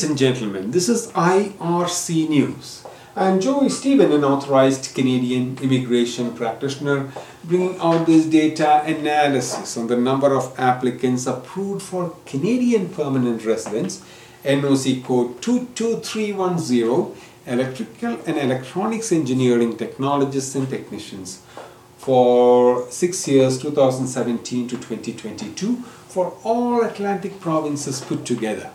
Ladies and gentlemen, this is IRC News. I'm Joy Stephen, an authorized Canadian immigration practitioner, bringing out this data analysis on the number of applicants approved for Canadian permanent residence, NOC code 22310, electrical and electronics engineering technologists and technicians for six years 2017 to 2022 for all Atlantic provinces put together.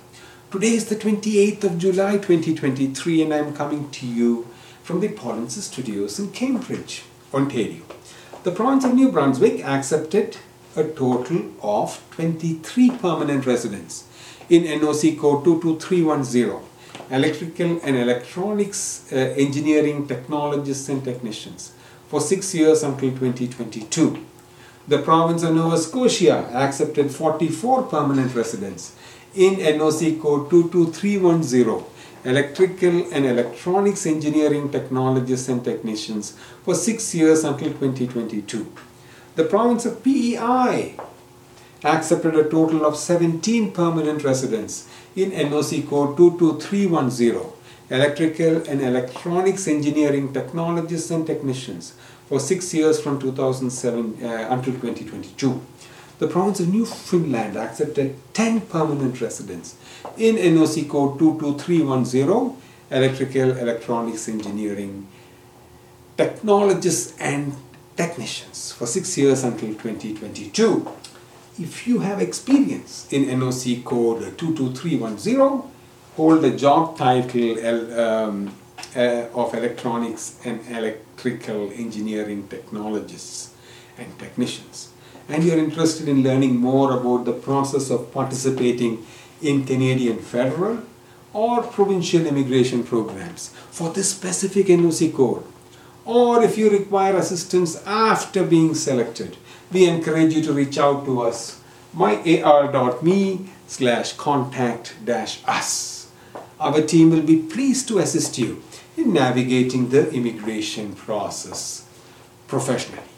Today is the 28th of July 2023 and I am coming to you from the Polinsys Studios in Cambridge, Ontario. The province of New Brunswick accepted a total of 23 permanent residents in NOC code 22310 electrical and electronics uh, engineering technologists and technicians for 6 years until 2022 the province of Nova Scotia accepted 44 permanent residents in NOC code 22310 electrical and electronics engineering technologists and technicians for 6 years until 2022. The province of PEI accepted a total of 17 permanent residents in NOC code 22310 electrical and electronics engineering technologists and technicians for 6 years from 2007 uh, until 2022 the province of Newfoundland accepted 10 permanent residents in NOC code 22310 electrical electronics engineering technologists and technicians for 6 years until 2022 if you have experience in NOC code 22310 hold the job title um, uh, of electronics and electrical engineering technologists and technicians. And you're interested in learning more about the process of participating in Canadian federal or provincial immigration programs for this specific NOC code, or if you require assistance after being selected, we encourage you to reach out to us. Myar.me slash contact dash us. Our team will be pleased to assist you in navigating the immigration process professionally.